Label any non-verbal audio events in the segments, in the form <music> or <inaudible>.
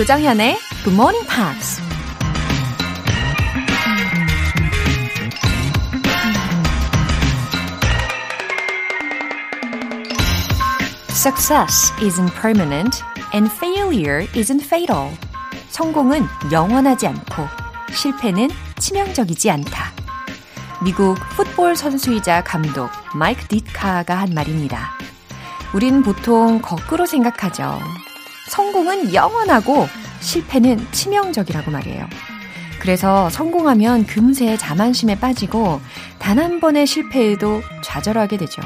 조정현의 Good Morning Pops. Success isn't permanent and failure isn't fatal. 성공은 영원하지 않고 실패는 치명적이지 않다. 미국 풋볼 선수이자 감독 마이크 디카가 한 말입니다. 우린 보통 거꾸로 생각하죠. 성공은 영원하고 실패는 치명적이라고 말이에요. 그래서 성공하면 금세 자만심에 빠지고 단 한 번의 실패에도 좌절하게 되죠.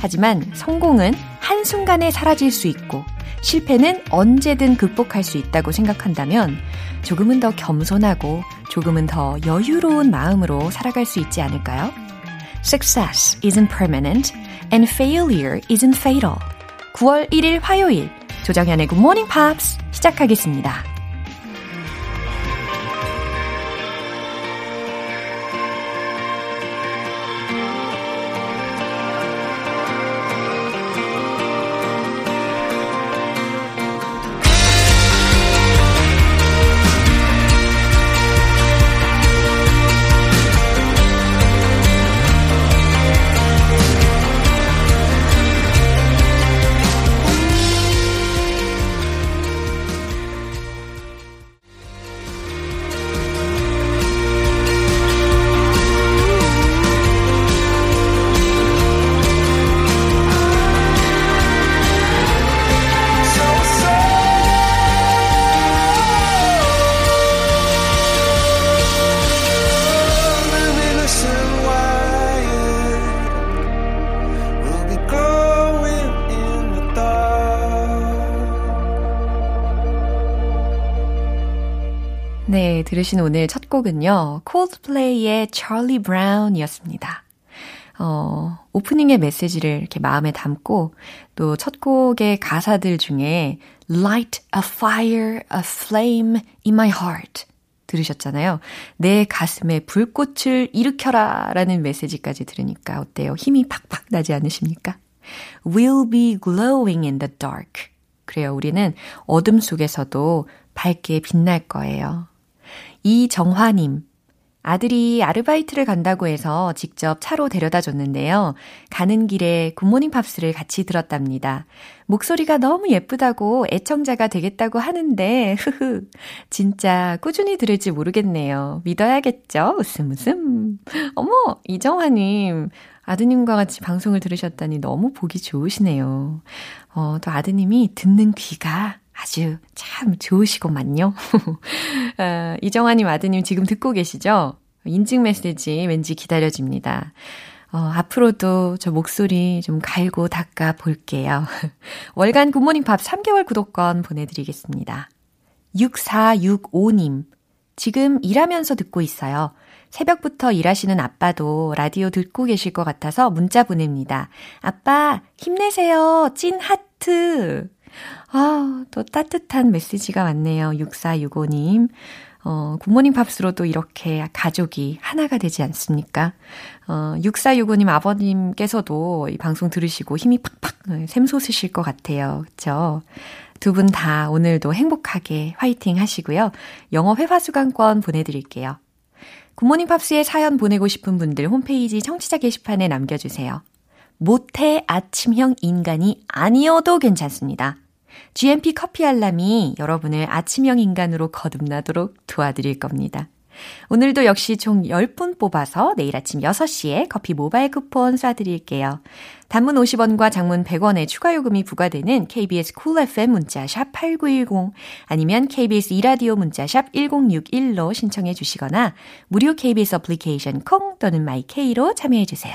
하지만 성공은 한순간에 사라질 수 있고 실패는 언제든 극복할 수 있다고 생각한다면 조금은 더 겸손하고 조금은 더 여유로운 마음으로 살아갈 수 있지 않을까요? Success isn't permanent and failure isn't fatal. 9월 1일 화요일 조정현의 Morning Pops 시작하겠습니다. 들으신 오늘 첫 곡은요. 콜드플레이의 Charlie Brown이었습니다. 어, 오프닝의 메시지를 이렇게 마음에 담고 또 첫 곡의 가사들 중에 Light a fire, a flame in my heart 들으셨잖아요. 내 가슴에 불꽃을 일으켜라 라는 메시지까지 들으니까 어때요? 힘이 팍팍 나지 않으십니까? We'll be glowing in the dark. 그래요. 우리는 어둠 속에서도 밝게 빛날 거예요. 이정화님. 아들이 아르바이트를 간다고 해서 직접 차로 데려다 줬는데요. 가는 길에 굿모닝 팝스를 같이 들었답니다. 목소리가 너무 예쁘다고 애청자가 되겠다고 하는데, <laughs> 흐흐. 진짜 꾸준히 들을지 모르겠네요. 믿어야겠죠? 웃음 웃음. 어머, 이정화님. 아드님과 같이 방송을 들으셨다니 너무 보기 좋으시네요. 어, 또 아드님이 듣는 귀가 아주 참 좋으시고만요. 아, <laughs> 이정아님 아드님 지금 듣고 계시죠? 인증 메시지 왠지 기다려집니다. 어, 앞으로도 저 목소리 좀 갈고 닦아 볼게요. <laughs> 월간 굿모닝 밥 3개월 구독권 보내드리겠습니다. 6465님, 지금 일하면서 듣고 있어요. 새벽부터 일하시는 아빠도 라디오 듣고 계실 것 같아서 문자 보냅니다. 아빠, 힘내세요. 찐 하트. 아, 또 따뜻한 메시지가 왔네요. 6465님. 어, 굿모닝 팝스로 도 이렇게 가족이 하나가 되지 않습니까? 어, 6465님 아버님께서도 이 방송 들으시고 힘이 팍팍 샘솟으실 것 같아요. 그쵸? 두 분 다 오늘도 행복하게 화이팅 하시고요. 영어 회화 수강권 보내드릴게요. 굿모닝 팝스에 사연 보내고 싶은 분들 홈페이지 청취자 게시판에 남겨주세요. 모태 아침형 인간이 아니어도 괜찮습니다. GMP 커피 알람이 여러분을 아침형 인간으로 거듭나도록 도와드릴 겁니다. 오늘도 역시 총 10분 뽑아서 내일 아침 6시에 커피 모바일 쿠폰 쏴드릴게요. 단문 50원과 장문 100원의 추가 요금이 부과되는 KBS cool FM 문자 샵 8910 아니면 KBS 이라디오 문자 샵 1061로 신청해 주시거나 무료 KBS 어플리케이션 콩 또는 my K로 참여해 주세요.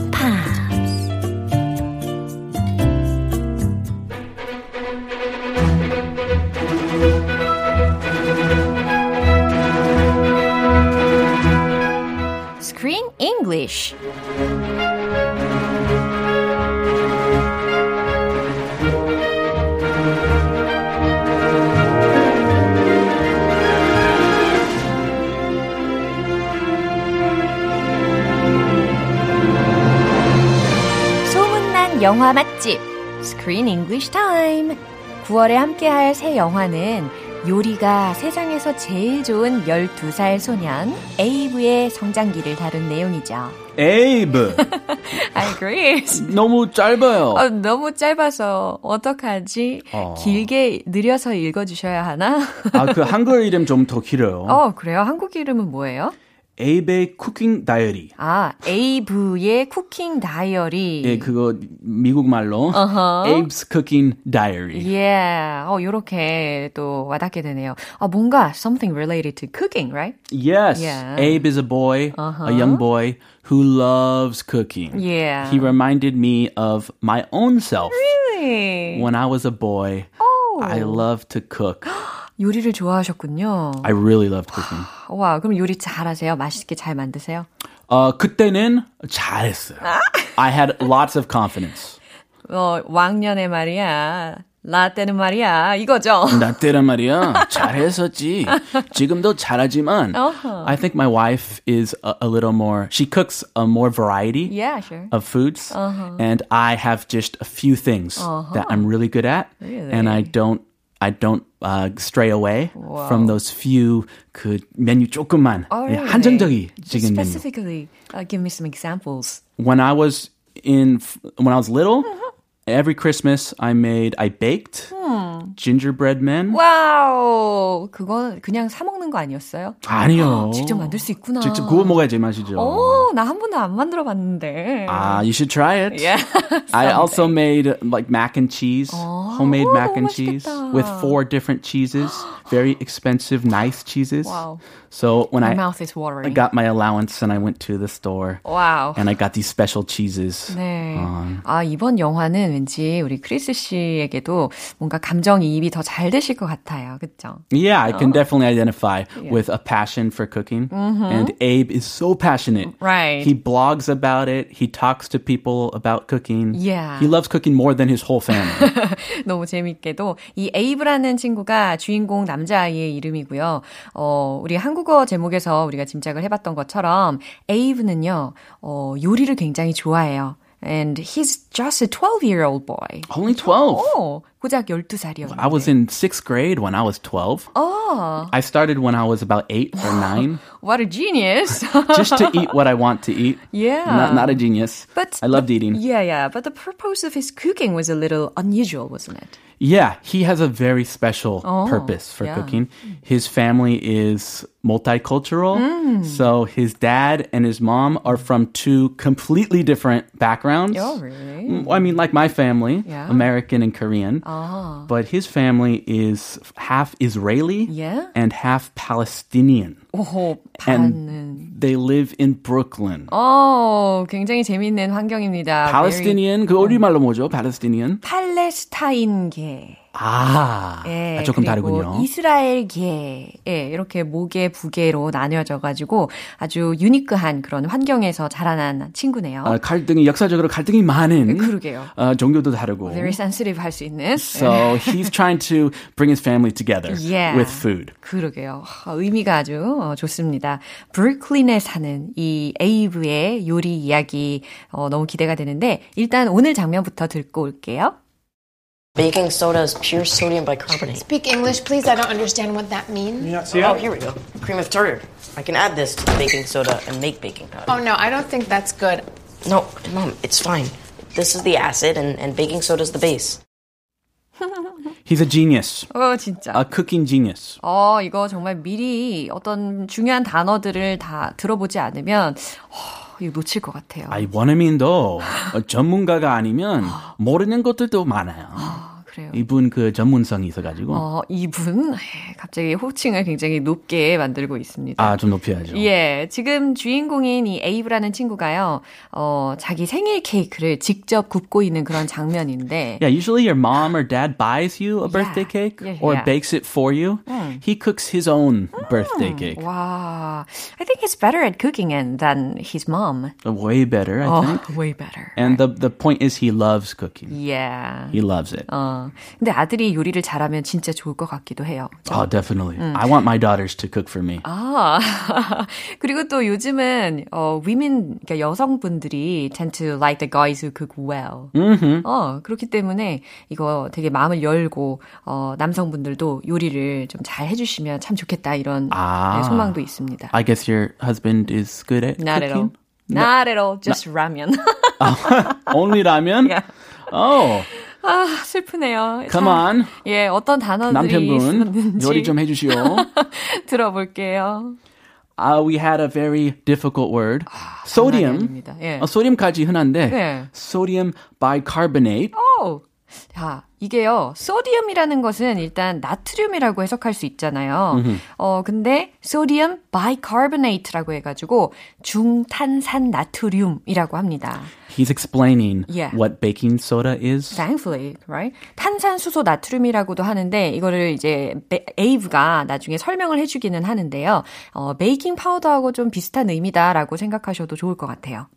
영화 맛집 Screen English Time 9월에 함께할 새 영화는 요리가 세상에서 제일 좋은 12살 소년 에이브의 성장기를 다룬 내용이죠. 에이브. <laughs> I agree. 너무 짧아요. 어, 너무 짧아서 어떡하지? 어. 길게 느려서 읽어주셔야 하나? 아, 그 한글 이름 좀 더 길어요. 어, 그래요? 한국 이름은 뭐예요? 에이브의 쿠킹 다이어리. 아, 에이브의 쿠킹 다이어리. 예, 그거 미국 말로 어허. Abe's Cooking Diary. Yeah. 어, 요렇게 또 와닿게 되네요. 아, 뭔가 something related to cooking, right? Yes, Yeah. Abe is a boy, Uh-huh. a young boy who loves cooking. Yeah. He reminded me of my own self Really? when I was a boy. Oh. I loved to cook. <gasps> 요리를 좋아하셨군요. I really loved cooking. 와, 그럼 요리 잘하세요? 맛있게 잘 만드세요? 어, 그때는 잘했어요. I had lots of confidence. 어, 왕년에 말이야. 라떼는 말이야. 이거죠? 나 때란 말이야. <laughs> 잘했었지. 지금도 잘하지만 Uh-huh. I think my wife is a, a little more she cooks a more variety Yeah, sure. of foods Uh-huh. and I have just a few things that I'm really good at Really? and I don't I don't uh, stray away from those few 그 메뉴 조금만 Oh, 예, really? 한정적인 메뉴. Specifically, uh, give me some examples. When I was in when I was little <laughs> every Christmas I made I baked gingerbread men 와우, 그건 그냥 사 먹는 거 아니었어요? 아니요. 직접 만들 수 있구나. 직접 구워 먹어야 제맛이죠. 오, 나 한 번도 안 만들어 봤는데. Ah, you should try it. Yeah. <laughs> I also made uh, like mac and cheese, homemade 오, mac 너무 and cheese 맛있겠다. with four different cheeses, very expensive, nice cheeses. Wow. So when My I, mouth is I watering. got my allowance and I went to the store 와우. and I got these special cheeses. 네. 아, 이번 영화는 왠지 우리 크리스 씨에게도 뭔가 감정이입이 더 잘 되실 것 같아요. 그쵸? Yeah, I can definitely identify with a passion for cooking. And Abe is so passionate. Right. He blogs about it. He talks to people about cooking. Yeah. He loves cooking more than his whole family. 너무 재밌게도 이 에이브라는 친구가 주인공 남자아이의 이름이고요. 어, 우리 한국어 제목에서 우리가 짐작을 해봤던 것처럼 에이브는요, 어, 요리를 굉장히 좋아해요. And he's just a 12-year-old boy. Only 12. 오, 고작 12살이었는데. I was in sixth grade when I was 12. Oh, I started when I was about eight or nine, <laughs> what a genius. <laughs> just to eat what I want to eat. Yeah. Not, not a genius. But I loved eating. Yeah, yeah. But the purpose of his cooking was a little unusual, wasn't it? Yeah, he has a very special Oh, purpose for yeah. cooking. His family is multicultural. Mm. So his dad and his mom are from two completely different backgrounds. Oh, really? Mm, I mean, like my family, Yeah. American and Korean. Ah. But his family is half Israeli Yeah? and half Palestinian. 오호, And 반은. they live in Brooklyn. 어, 굉장히 재밌는 환경입니다. Palestinian, 그 우리말로 뭐죠? Palestinian? 팔레스타인계. 아, 예, 아, 조금 다르군요. 이스라엘계. 예, 이렇게 모계, 부계로 나뉘어져 가지고 아주 유니크한 그런 환경에서 자라난 친구네요. 어, 갈등이 역사적으로 갈등이 많은 그러게요. 어, 종교도 다르고. Very sensitive 할 수 있는. So he's trying to bring his family together <laughs> Yeah. with food. 그러게요. 아, 의미가 아주 어, 좋습니다. 브루클린에 사는 이 에이브의 요리 이야기 어, 너무 기대가 되는데 일단 오늘 장면부터 듣고 올게요. Baking soda is pure sodium bicarbonate. Speak English, please. I don't understand what that means. Oh, here we go. Cream of tartar. I can add this to the baking soda and make baking powder. Oh no, I don't think that's good. No, mom, it's fine. This is the acid, and, and baking soda is the base. <laughs> He's a genius, 어 진짜. a cooking genius. 어 이거 정말 미리 어떤 중요한 단어들을 다 들어보지 않으면 어, 이거 놓칠 것 같아요. 아이 원어민도 어, 전문가가 아니면 모르는 것들도 많아요. 아, 그래요. 이분 그 전문성이 있어가지고 어 이분 에, 갑자기 호칭을 굉장히 높게 만들고 있습니다. 아 좀 높여야죠. 예, 지금 주인공인 이 에이브라는 친구가요, 어, 자기 생일 케이크를 직접 굽고 있는 그런 장면인데, Yeah, usually your mom or dad buys you a birthday Yeah. cake Yeah, or yeah. bakes it for you. He cooks his own birthday cake. 와, I think he's better at cooking and than his mom. Way better, I Oh, think. way better. And the the point is he loves cooking. Yeah. He loves it. 어, 근데 아들이 요리를 잘하면 진짜 좋을 것 같기도 해요. 그죠? Oh, definitely. I want my daughters to cook for me. 아, 그리고 또 요즘은, 어, women, 그러니까 여성분들이 tend to like the guys who cook well. 어, 그렇기 때문에 이거 되게 마음을 열고, 어, 남성분들도 요리를 좀 잘 해주시면 참 좋겠다, 이런 아. 네, 소망도 있습니다. I guess your husband is good at Not at all. cooking. Not at all. Just ramen. Only ramen? Yeah. Oh, 아, 슬프네요. on. 예, 어떤 단어들이 남편분 요리 좀 해주시오. 들어볼게요. Uh, we had a very difficult word. sodium. 아닙니다. 예. 어, sodium까지 흔한데 네. sodium bicarbonate. 오! 자, 이게요, sodium이라는 것은 일단 나트륨이라고 해석할 수 있잖아요. 어, 근데 sodium bicarbonate라고 해가지고 중탄산 나트륨이라고 합니다. He's explaining Yeah. what baking soda is. Thankfully, right? 탄산수소 나트륨이라고도 하는데 이거를 이제 베- 에이브가 나중에 설명을 해주기는 하는데요. 어, 베이킹 파우더하고 좀 비슷한 의미다라고 생각하셔도 좋을 것 같아요.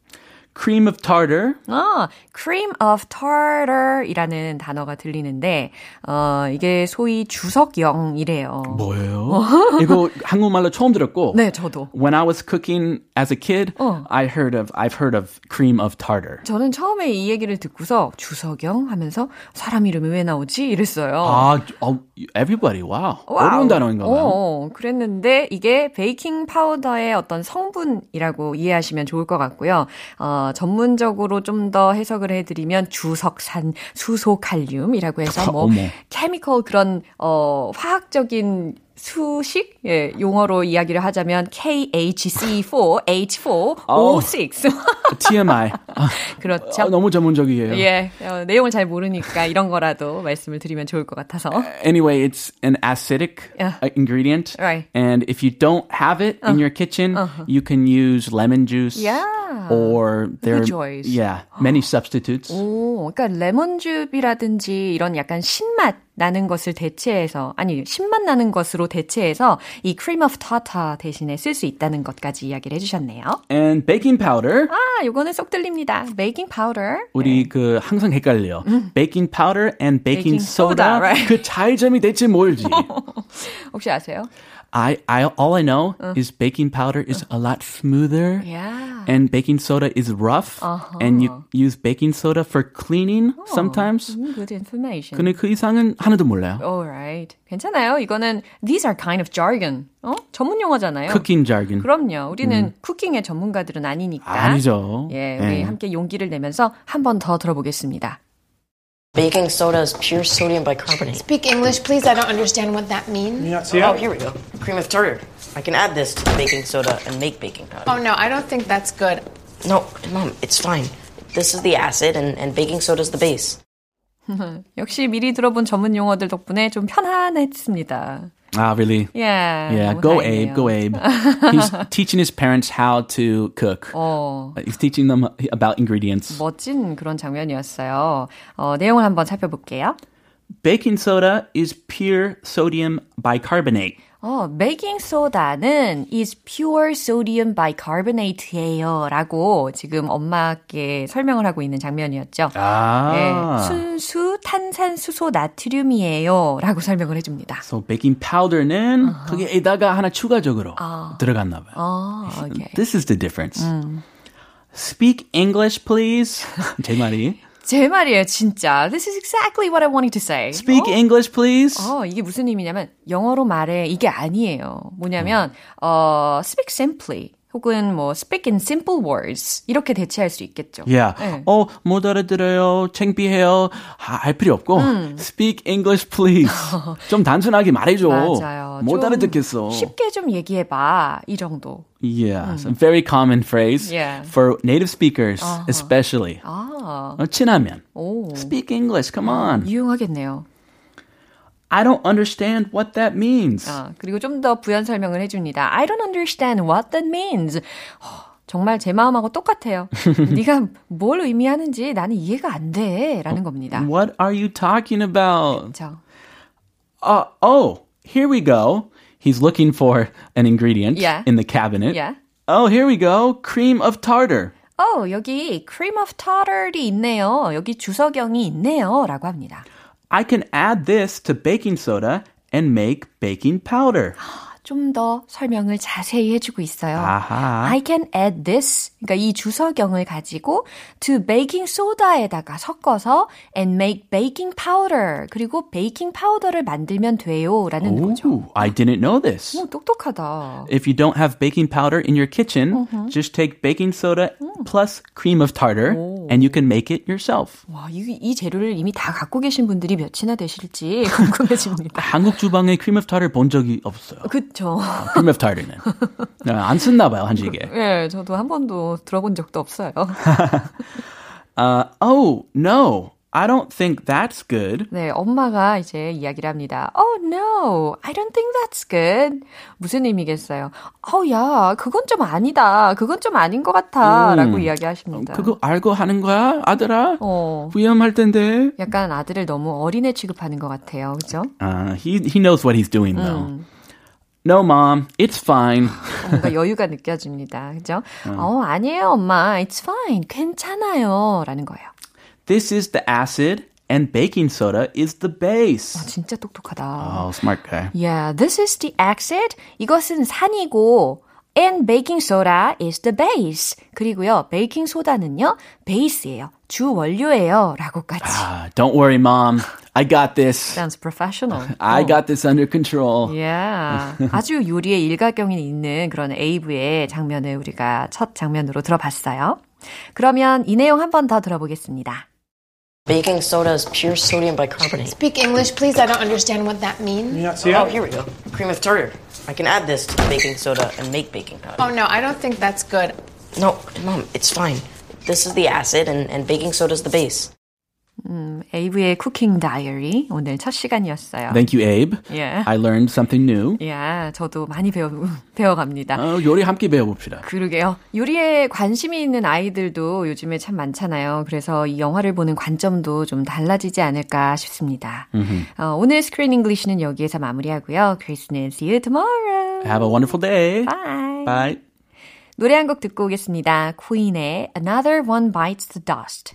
Cream of tartar. 아, cream of tartar이라는 단어가 들리는데, 어, 이게 소위 주석영이래요. 뭐예요? <laughs> 이거 한국말로 처음 들었고. 네, 저도. When I was cooking as a kid, 어. I heard of I've heard of cream of tartar. 저는 처음에 이 얘기를 듣고서 주석영 하면서 사람 이름이 왜 나오지? 이랬어요. 아, 어, everybody, wow. wow. 어려운 단어인가 봐요. 어, 그랬는데 이게 베이킹 파우더의 어떤 성분이라고 이해하시면 좋을 것 같고요. 어, 전문적으로 좀 더 해석을 해드리면 주석산 수소칼륨이라고 해서 뭐 어머. chemical 그런 어, 화학적인 수식 예, 용어로 이야기를 하자면 KHC4H4O6 TMI. 아, 그렇죠. 어, 너무 전문적이에요. 예, 어, 내용을 잘 모르니까 이런 거라도 말씀을 드리면 좋을 것 같아서. Anyway, it's an acidic Yeah. uh, ingredient. Right. And if you don't have it in your kitchen, you can use lemon juice. Yeah. Or there are, choice. yeah, many substitutes. 오, 그러니까 레몬즙이라든지 이런 약간 신맛 나는 것을 대체해서 아니 신맛 나는 것으로 대체해서 이 cream of tartar 대신에 쓸 수 있다는 것까지 이야기를 해주셨네요. And baking powder. 아, 요거는 쏙 들립니다. baking powder. 우리 그 항상 헷갈려. Baking powder and baking, Baking soda, soda. right. 그 차이점이 대체 뭘지. 혹시 아세요? I, I, all I know is baking powder is a lot smoother. Yeah. And baking soda is rough. And you use baking soda for cleaning sometimes. 음, good information. 근데 그 이상은 하나도 몰라요. Alright. 괜찮아요. 이거는 these are kind of jargon. 어? 전문 용어잖아요. Cooking jargon. 그럼요. 우리는 쿠킹의 전문가들은 아니니까. 아니죠. 예, 우리 예. 함께 용기를 내면서 한 번 더 들어보겠습니다. Baking soda is pure sodium bicarbonate. Speak English, please. I don't understand what that means. Oh, here we go. Cream of tartar. I can add this to the baking soda and make baking powder. Oh, no, I don't think that's good. No, Mom, it's fine. This is the acid, and, and baking soda is the base. <laughs> 역시 미리 들어본 전문 용어들 덕분에 좀 편안했습니다. Ah, really? Yeah. Yeah, 너무 go 다행이네요. Abe, go Abe. He's <laughs> teaching his parents how to cook. 어, He's teaching them about ingredients. 멋진 그런 장면이었어요. 어, 내용을 한번 살펴볼게요. Baking soda is pure sodium bicarbonate. 어, 베이킹 소다는 is pure sodium bicarbonate예요. 라고 지금 엄마께 설명을 하고 있는 장면이었죠. 아. 네, 순수 탄산수소 나트륨이에요. 라고 설명을 해줍니다. So baking powder는 거기에다가 하나 추가적으로 들어갔나 봐요. 아, <laughs> 오케이. This is the difference. Speak English, please. <laughs> 제 말이. 제 말이에요, 진짜. This is exactly what I wanted to say. Speak English, please. 어, 이게 무슨 의미냐면 영어로 말해 이게 아니에요. 뭐냐면 어, speak simply 혹은 뭐 speak in simple words 이렇게 대체할 수 있겠죠. Yeah. 네. 어, 못 알아들어요. 창피해요. 아, 할 필요 없고. Speak English, please. 좀 단순하게 말해줘. 맞아요. 못좀 알아듣겠어. 쉽게 좀 얘기해봐 이 정도. Yeah, it's a very common phrase Yeah. for native speakers, especially. 아, 어, 친하면. 오, Speak English, come on. 유용하겠네요. I don't understand what that means. 아, 그리고 좀 더 부연 설명을 해줍니다. I don't understand what that means. 어, 정말 제 마음하고 똑같아요. 네가 뭘 의미하는지 나는 이해가 안 돼. 라는 겁니다. What are you talking about? 그렇죠. Uh, oh, here we go. He's looking for an ingredient Yeah. in the cabinet. Yeah. Oh, here we go. Cream of tartar. 어, 여기 cream of tartar이 있네요. 여기 주석영이 있네요. 라고 합니다. I can add this to baking soda and make baking powder. <gasps> 좀 더 설명을 자세히 해주고 있어요. 아하. I can add this. 그러니까 이 주석영을 가지고 to baking soda에다가 섞어서 and make baking powder. 그리고 베이킹 파우더를 만들면 돼요라는 거죠. Ooh, I didn't know this. 오, 똑똑하다. If you don't have baking powder in your kitchen, just take baking soda plus cream of tartar and you can make it yourself. 와, 이, 이 재료를 이미 다 갖고 계신 분들이 몇이나 되실지 궁금해집니다. 한국 주방에 cream of tartar 본 적이 없어요. 그 쵸. cream of tartar는. 안 쓴나 봐요, 한식에. 예, <laughs> 저도 한 번도 들어본 적도 없어요. Uh, <laughs> oh, no. I don't think that's good. 네, 엄마가 이제 이야기를 합니다. Oh no, I don't think that's good. 무슨 의미겠어요? 어, 야, 그건 좀 아니다. 그건 좀 아닌 것 같아. 라고 이야기하십니다. 그거 알고 하는 거야, 아들아? 어, 위험할 텐데. 약간 아들을 너무 어린애 취급하는 것 같아요. 그죠? Uh, he he knows what he's doing though. No, mom, it's fine. 뭔가 여유가 느껴집니다. 그죠? 어, 아니에요, 엄마. It's fine. 괜찮아요. 라는 거예요. This is the acid, and baking soda is the base. 진짜 똑똑하다. Oh, smart guy. Yeah, this is the acid. 이것은 산이고, and baking soda is the base. 그리고요, 베이킹 소다는요, 베이스예요. 주 원료예요. 라고까지. Ah, don't worry, mom. I got this. Sounds professional. I got this under control. Yeah. 아주 요리에 일가견이 있는 그런 에이브의 장면을 우리가 첫 장면으로 들어봤어요. 그러면 이 내용 한 번 더 들어보겠습니다. Baking soda is pure sodium bicarbonate. Speak English, please. I don't understand what that means. Oh, here we go. Cream of tartar. I can add this to baking soda and make baking powder. Oh no, I don't think that's good. No, mom, it's fine. This is the acid, and, and baking soda is the base. 에이브의 Cooking Diary 오늘 첫 시간이었어요. Thank you, Abe. Yeah. I learned something new. 야, 저도 많이 배워 <laughs> 배워갑니다. 어, 요리 함께 배워봅시다. 그러게요. 요리에 관심이 있는 아이들도 요즘에 참 많잖아요. 그래서 이 영화를 보는 관점도 좀 달라지지 않을까 싶습니다. 어, 오늘 Screen English는 여기에서 마무리하고요. 그리스는 see you tomorrow. Have a wonderful day. Bye. Bye. 노래 한 곡 듣고 오겠습니다. 퀸의 Another One Bites the Dust.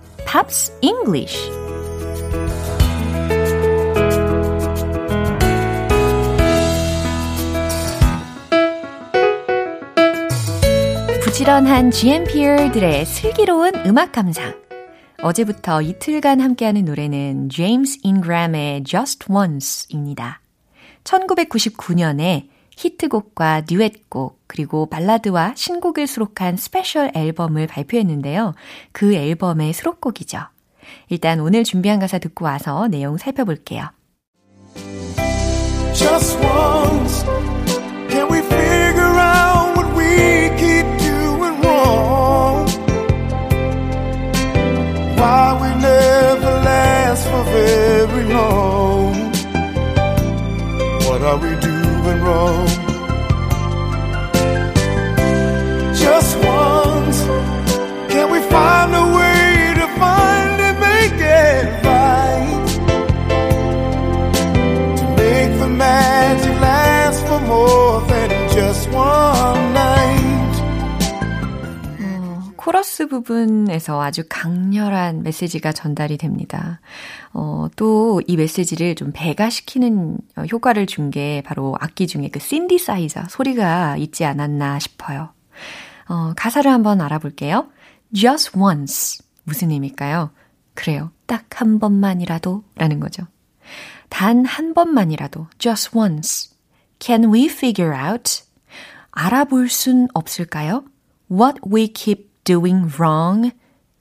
Pops English 부지런한 GMPer들의 슬기로운 음악 감상 어제부터 이틀간 함께하는 노래는 제임스 잉그램의 Just Once입니다. 1999년에 히트곡과 듀엣곡, 그리고 발라드와 신곡을 수록한 스페셜 앨범을 발표했는데요. 그 앨범의 수록곡이죠. 일단 오늘 준비한 가사 듣고 와서 내용 살펴볼게요. just once. Can we figure out what we keep doing wrong? Why we never last for very long? What are we doing wrong? 코러스 부분에서 아주 강렬한 메시지가 전달이 됩니다. 어, 또 이 메시지를 좀 배가시키는 효과를 준 게 바로 악기 중에 그 신디사이저 소리가 있지 않았나 싶어요. 어, 가사를 한번 알아볼게요. Just once. 무슨 의미일까요? 그래요. 딱 한 번만이라도 라는 거죠. 단 한 번만이라도. Just once. Can we figure out? 알아볼 순 없을까요? What we keep doing wrong.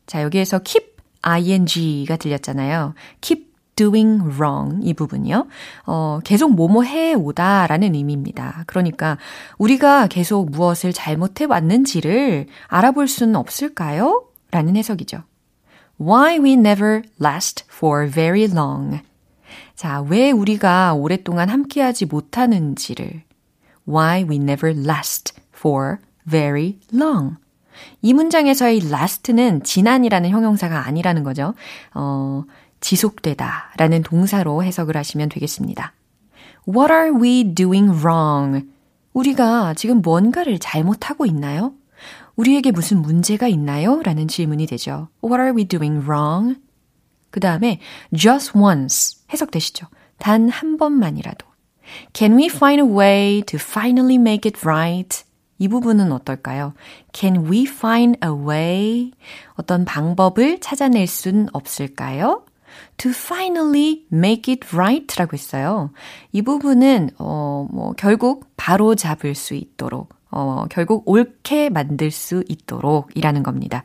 자, 여기에서 keep ing가 들렸잖아요. keep doing wrong 이 부분이요. 어, 계속 뭐뭐 해 오다라는 의미입니다. 그러니까 우리가 계속 무엇을 잘못해 왔는지를 알아볼 수는 없을까요? 라는 해석이죠. Why we never last for very long. 자, 왜 우리가 오랫동안 함께하지 못하는지를 Why we never last for very long. 이 문장에서의 last는 지난이라는 형용사가 아니라는 거죠. 어, 지속되다 라는 동사로 해석을 하시면 되겠습니다. What are we doing wrong? 우리가 지금 뭔가를 잘못하고 있나요? 우리에게 무슨 문제가 있나요? 라는 질문이 되죠. What are we doing wrong? 그 다음에 just once 해석되시죠. 단 한 번만이라도. Can we find a way to finally make it right? 이 부분은 어떨까요? Can we find a way? 어떤 방법을 찾아낼 순 없을까요? to finally make it right 라고 했어요. 이 부분은, 어, 뭐, 결국 바로 잡을 수 있도록, 어, 결국 옳게 만들 수 있도록 이라는 겁니다.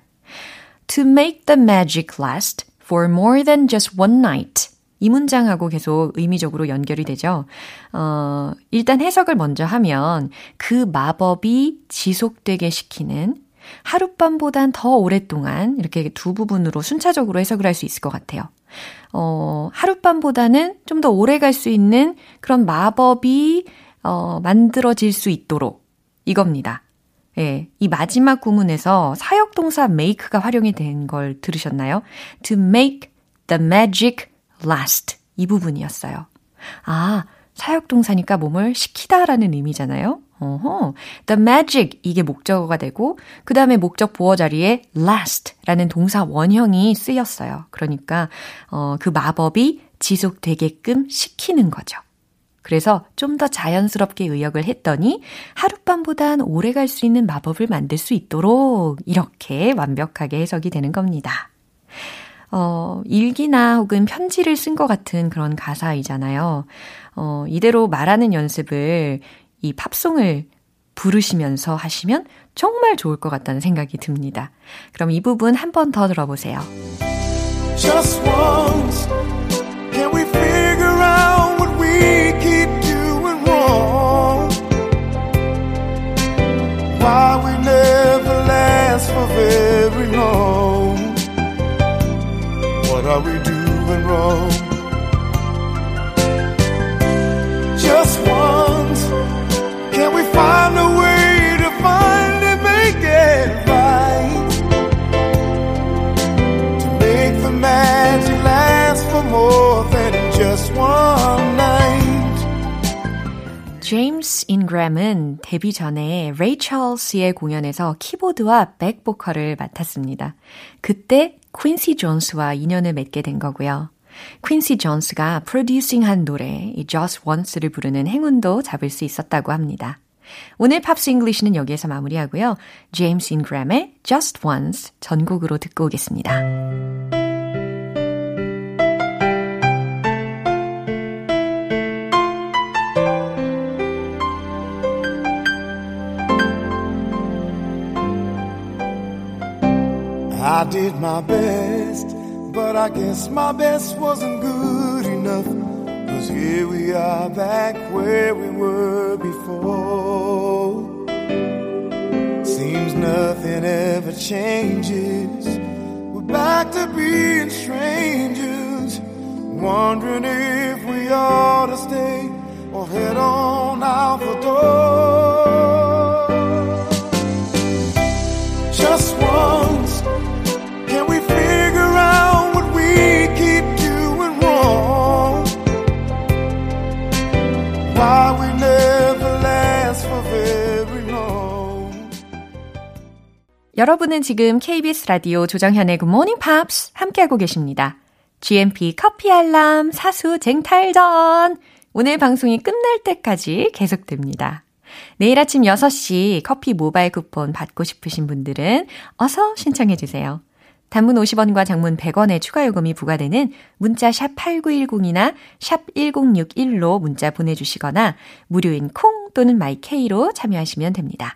To make the magic last for more than just one night. 이 문장하고 계속 의미적으로 연결이 되죠. 어, 일단 해석을 먼저 하면 그 마법이 지속되게 시키는 하룻밤보단 더 오랫동안 이렇게 두 부분으로 순차적으로 해석을 할 수 있을 것 같아요. 어, 하룻밤보다는 좀 더 오래 갈 수 있는 그런 마법이 어, 만들어질 수 있도록 이겁니다. 예, 이 마지막 구문에서 사역동사 make가 활용이 된 걸 들으셨나요? To make the magic last 이 부분이었어요. 아, 사역동사니까 몸을 시키다라는 의미잖아요. 어허. The magic 이게 목적어가 되고 그 다음에 목적 보어 자리에 last라는 동사 원형이 쓰였어요. 그러니까 어, 그 마법이 지속되게끔 시키는 거죠. 그래서 좀 더 자연스럽게 의역을 했더니 하룻밤보단 오래 갈 수 있는 마법을 만들 수 있도록 이렇게 완벽하게 해석이 되는 겁니다. 어, 일기나 혹은 편지를 쓴 것 같은 그런 가사이잖아요. 어, 이대로 말하는 연습을 이 팝송을 부르시면서 하시면 정말 좋을 것 같다는 생각이 듭니다. 그럼 이 부분 한 번 더 들어보세요. Just once, can we figure out what we keep doing wrong? Why we never last for very long? What are we doing wrong? Just once, can we find a way to finally make it right? To make the magic last for more than just one night. 제임스 인그램은 데뷔 전에 레이 찰스의 공연에서 키보드와 백 보컬을 맡았습니다. 그때 퀸시 존스와 인연을 맺게 된 거고요. 퀸시 존스가 producing한 노래 이 Just Once를 부르는 행운도 잡을 수 있었다고 합니다. 오늘 Pops English는 여기에서 마무리하고요. 제임스 잉그램의 Just Once 전곡으로 듣고 오겠습니다. I did my best, but I guess my best wasn't good enough. Cause here we are back where we were before. Seems nothing ever changes. We're back to being strangers, wondering if we ought to stay or head on out the door. 여러분은 지금 KBS 라디오 조정현의 Good Morning Pops 함께하고 계십니다. GMP 커피 알람 사수 쟁탈전. 오늘 방송이 끝날 때까지 계속됩니다. 내일 아침 6시 커피 모바일 쿠폰 받고 싶으신 분들은 어서 신청해 주세요. 단문 50원과 장문 100원의 추가 요금이 부과되는 문자 샵 8910이나 샵 1061로 문자 보내주시거나 무료인 콩 또는 my K로 참여하시면 됩니다.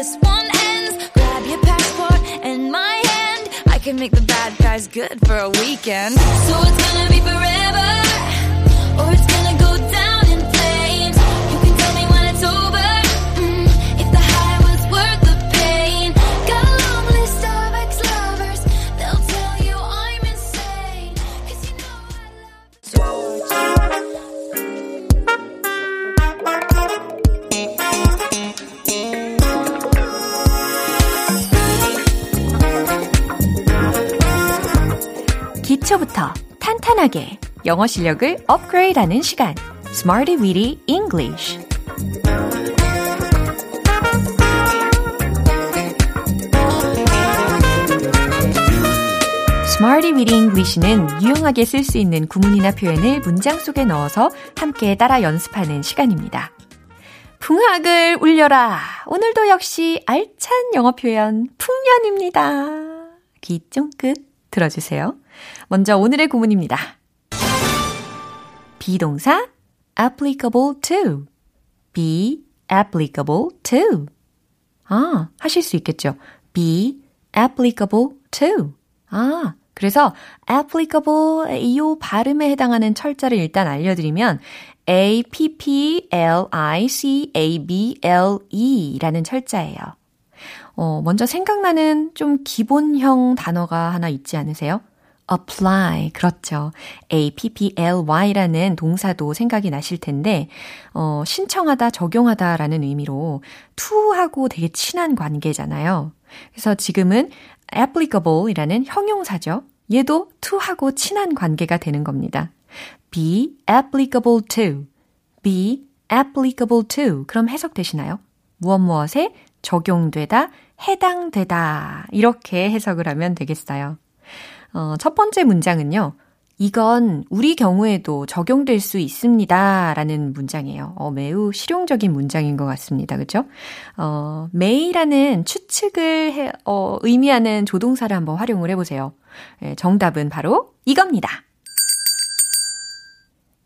this one ends. Grab your passport and my hand. I can make the bad guys good for a weekend. So it's gonna be forever, or it's 탄탄하게 영어 실력을 업그레이드하는 시간 Smarty Weedy English Smarty Weedy English는 유용하게 쓸 수 있는 구문이나 표현을 문장 속에 넣어서 함께 따라 연습하는 시간입니다. 풍악을 울려라. 오늘도 역시 알찬 영어 표현 풍년입니다. 귀 쫑긋 들어주세요. 먼저 오늘의 구문입니다. 비동사 applicable to, be applicable to. 아, 하실 수 있겠죠. be applicable to. 아, 그래서 applicable 이 발음에 해당하는 철자를 일단 알려드리면 a p p l i c a b l e 라는 철자예요. 어, 먼저 생각나는 좀 기본형 단어가 하나 있지 않으세요? Apply. 그렇죠. apply라는 동사도 생각이 나실 텐데, 어, 신청하다, 적용하다 라는 의미로 to하고 되게 친한 관계잖아요. 그래서 지금은 applicable 이라는 형용사죠. 얘도 to하고 친한 관계가 되는 겁니다. be applicable to, be applicable to. 그럼 해석되시나요? 무엇 무엇에 적용되다, 해당되다. 이렇게 해석을 하면 되겠어요. 어, 첫 번째 문장은요. 이건 우리 경우에도 적용될 수 있습니다. 라는 문장이에요. 어, 매우 실용적인 문장인 것 같습니다. 그죠? 어, may라는 추측을 해, 어, 의미하는 조동사를 한번 활용을 해보세요. 예, 정답은 바로 이겁니다.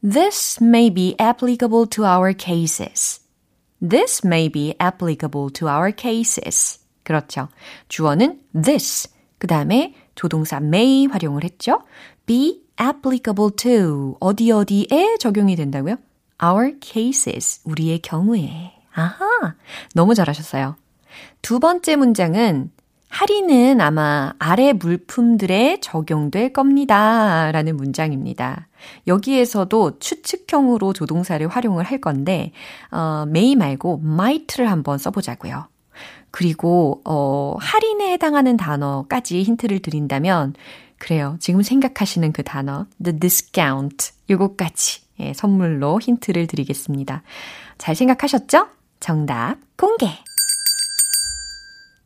This may be applicable to our cases. This may be applicable to our cases. 그렇죠. 주어는 this. 그 다음에 조동사 may 활용을 했죠. be applicable to 어디 어디에 적용이 된다고요? Our cases. 우리의 경우에. 아하. 너무 잘하셨어요. 두 번째 문장은 할인은 아마 아래 물품들에 적용될 겁니다. 라는 문장입니다. 여기에서도 추측형으로 조동사를 활용을 할 건데, 어, may 말고 might를 한번 써보자고요. 그리고, 어, 할인에 해당하는 단어까지 힌트를 드린다면, 그래요. 지금 생각하시는 그 단어, the discount. 요거까지, 예, 선물로 힌트를 드리겠습니다. 잘 생각하셨죠? 정답 공개!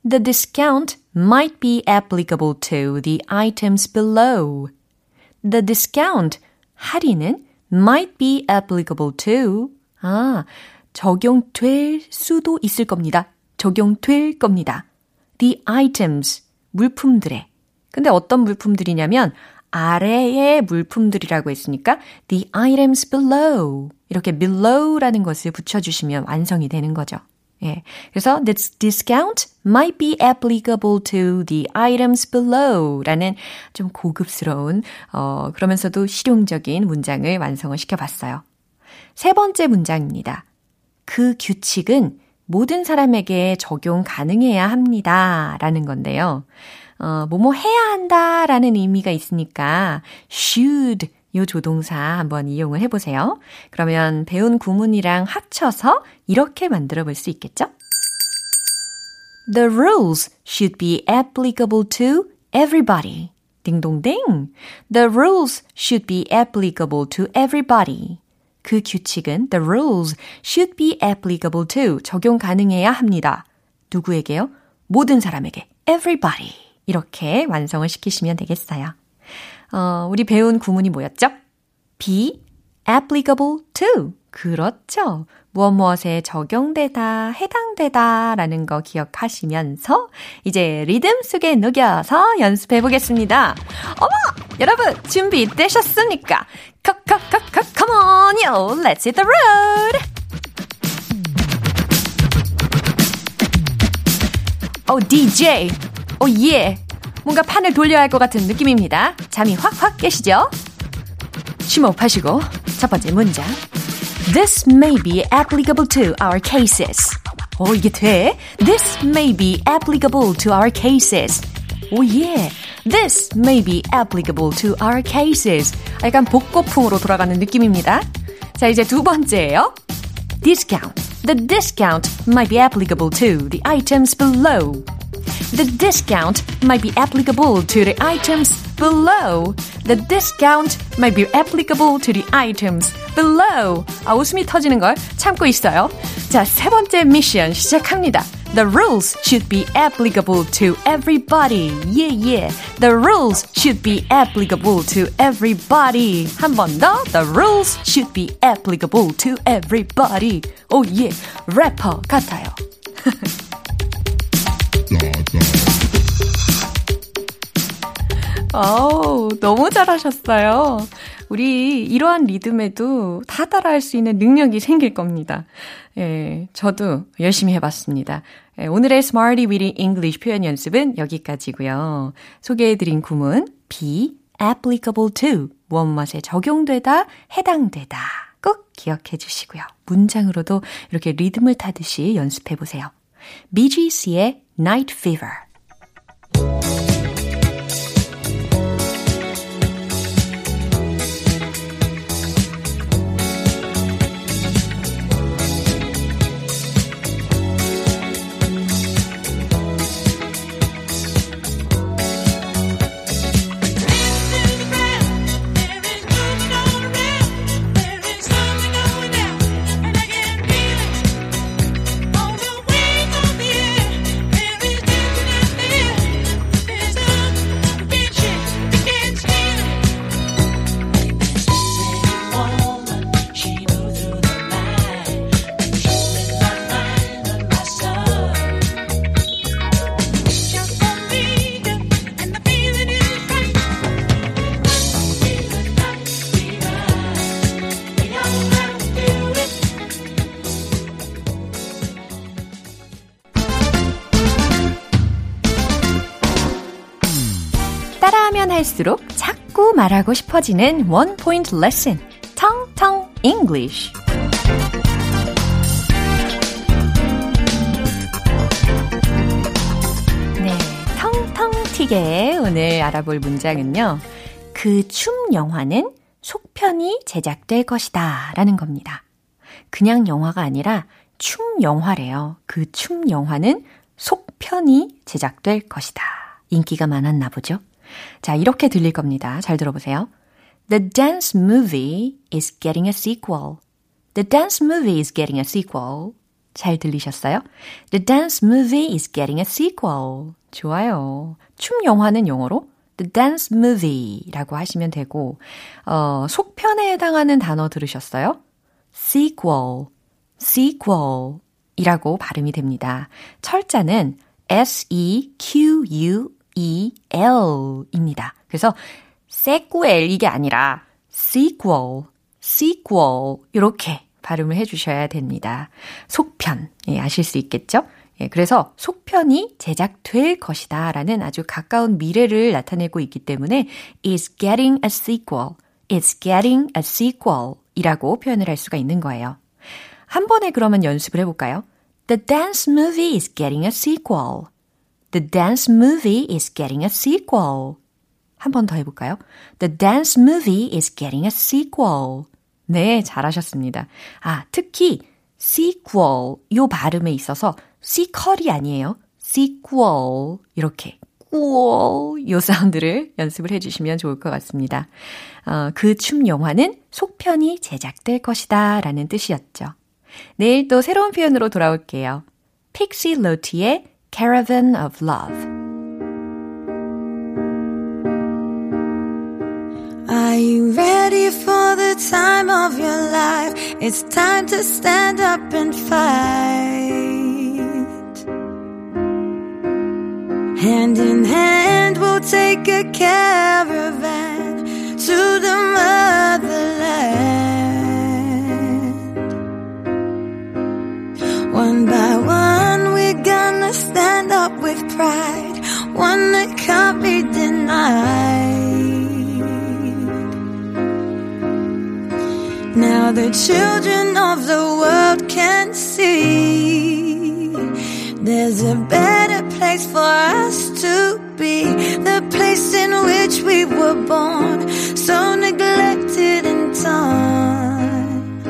The discount might be applicable to the items below. The discount, 할인은 might be applicable to. 아, 적용될 수도 있을 겁니다. 적용될 겁니다. The items, 물품들에. 근데 어떤 물품들이냐면 아래의 물품들이라고 했으니까 the items below. 이렇게 below라는 것을 붙여주시면 완성이 되는 거죠. 예. 그래서 this discount might be applicable to the items below 라는 좀 고급스러운, 어, 그러면서도 실용적인 문장을 완성을 시켜봤어요. 세 번째 문장입니다. 그 규칙은 모든 사람에게 적용 가능해야 합니다. 라는 건데요. 어, 뭐뭐 해야 한다 라는 의미가 있으니까 should 요 조동사 한번 이용을 해보세요. 그러면 배운 구문이랑 합쳐서 이렇게 만들어 볼 수 있겠죠? The rules should be applicable to everybody. 딩동댕. The rules should be applicable to everybody. 그 규칙은 the rules should be applicable to 적용 가능해야 합니다. 누구에게요? 모든 사람에게 everybody 이렇게 완성을 시키시면 되겠어요. 어, 우리 배운 구문이 뭐였죠? be applicable to 그렇죠. 무엇 무엇에 적용되다, 해당되다 라는 거 기억하시면서 이제 리듬 속에 녹여서 연습해 보겠습니다. 어머! 여러분, 준비되셨습니까? 컷컷컷컷 come on, yo, let's hit the road! 어, DJ. 어, 예. 뭔가 판을 돌려야 할 것 같은 느낌입니다. 잠이 확확 깨시죠? 심호흡하시고 첫 번째 문장. This may be applicable to our cases. 오, 이게 돼? This may be applicable to our cases. 오, 예. This may be applicable to our cases. 약간 복고풍으로 돌아가는 느낌입니다. 자, 이제 두 번째예요. Discount. The discount might be applicable to the items below. The discount might be applicable to the items below. The discount might be applicable to the items below. 아, 웃음이 터지는 걸 참고 있어요. 자, 세 번째 미션 시작합니다. The rules should be applicable to everybody. Yeah, yeah. The rules should be applicable to everybody. 한 번 더. The rules should be applicable to everybody. Oh, yeah. 래퍼 같아요. <laughs> 어우, 너무 잘하셨어요. 우리 이러한 리듬에도 다 따라할 수 있는 능력이 생길 겁니다. 예, 저도 열심히 해봤습니다. 예, 오늘의 Smarty Weedy English 표현 연습은 여기까지고요. 소개해드린 구문 be applicable to 무엇무엇에 적용되다, 해당되다 꼭 기억해 주시고요. 문장으로도 이렇게 리듬을 타듯이 연습해 보세요. BGC의 Night Fever 할수록 자꾸 말하고 싶어지는 원 포인트 레슨 텅텅 English 네, 텅텅 튀게 오늘 알아볼 문장은요. 그 춤 영화는 속편이 제작될 것이다 라는 겁니다. 그냥 영화가 아니라 춤 영화래요. 그 춤 영화는 속편이 제작될 것이다. 인기가 많았나 보죠? 자, 이렇게 들릴 겁니다. 잘 들어보세요. The dance movie is getting a sequel. The dance movie is getting a sequel. 잘 들리셨어요? The dance movie is getting a sequel. 좋아요. 춤 영화는 영어로 The dance movie라고 하시면 되고, 어, 속편에 해당하는 단어 들으셨어요? sequel, sequel 이라고 발음이 됩니다. 철자는 S-E-Q-U E-L입니다. 그래서 sequel 이게 아니라 sequel, sequel 이렇게 발음을 해주셔야 됩니다. 속편, 예, 아실 수 있겠죠? 예, 그래서 속편이 제작될 것이다 라는 아주 가까운 미래를 나타내고 있기 때문에 is getting a sequel, is getting a sequel 이라고 표현을 할 수가 있는 거예요. 한 번에 그러면 연습을 해볼까요? The dance movie is getting a sequel. The dance movie is getting a sequel. 한 번 더 해볼까요? The dance movie is getting a sequel. 네, 잘하셨습니다. 아, 특히 sequel 요 발음에 있어서 sequel이 아니에요. sequel 이렇게 꾸어 요 사운드를 연습을 해주시면 좋을 것 같습니다. 어, 그 춤 영화는 속편이 제작될 것이다 라는 뜻이었죠. 내일 또 새로운 표현으로 돌아올게요. 픽시 로티의 Caravan of Love. Are you ready for the time of your life? It's time to stand up and fight. Hand in hand, we'll take a caravan pride, one that can't be denied. Now the children of the world can see there's a better place for us to be, the place in which we were born, so neglected and torn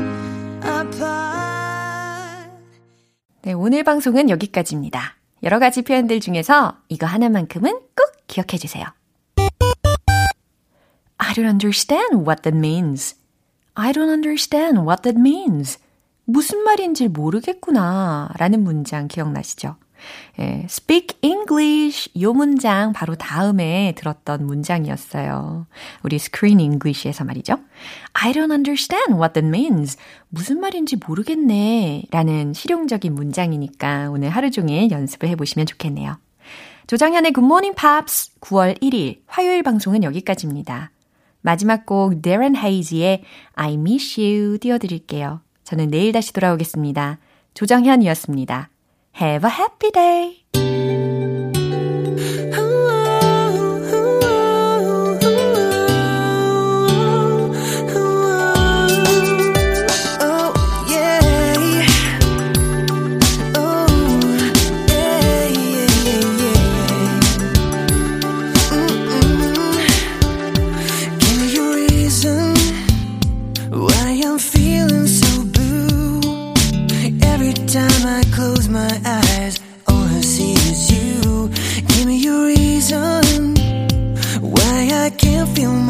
apart. 네, 오늘 방송은 여기까지입니다. 여러 가지 표현들 중에서 이거 하나만큼은 꼭 기억해 주세요. I don't understand what that means. I don't understand what that means. 무슨 말인지 모르겠구나. 라는 문장 기억나시죠? 예, speak English. 요 문장 바로 다음에 들었던 문장이었어요. 우리 Screen English에서 말이죠. I don't understand what that means. 무슨 말인지 모르겠네. 라는 실용적인 문장이니까 오늘 하루 종일 연습을 해보시면 좋겠네요. 조정현의 Good Morning Pops 9월 1일 화요일 방송은 여기까지입니다. 마지막 곡 Darren Hayes의 I Miss You 띄워드릴게요. 저는 내일 다시 돌아오겠습니다. 조정현이었습니다. Have a happy day! Feel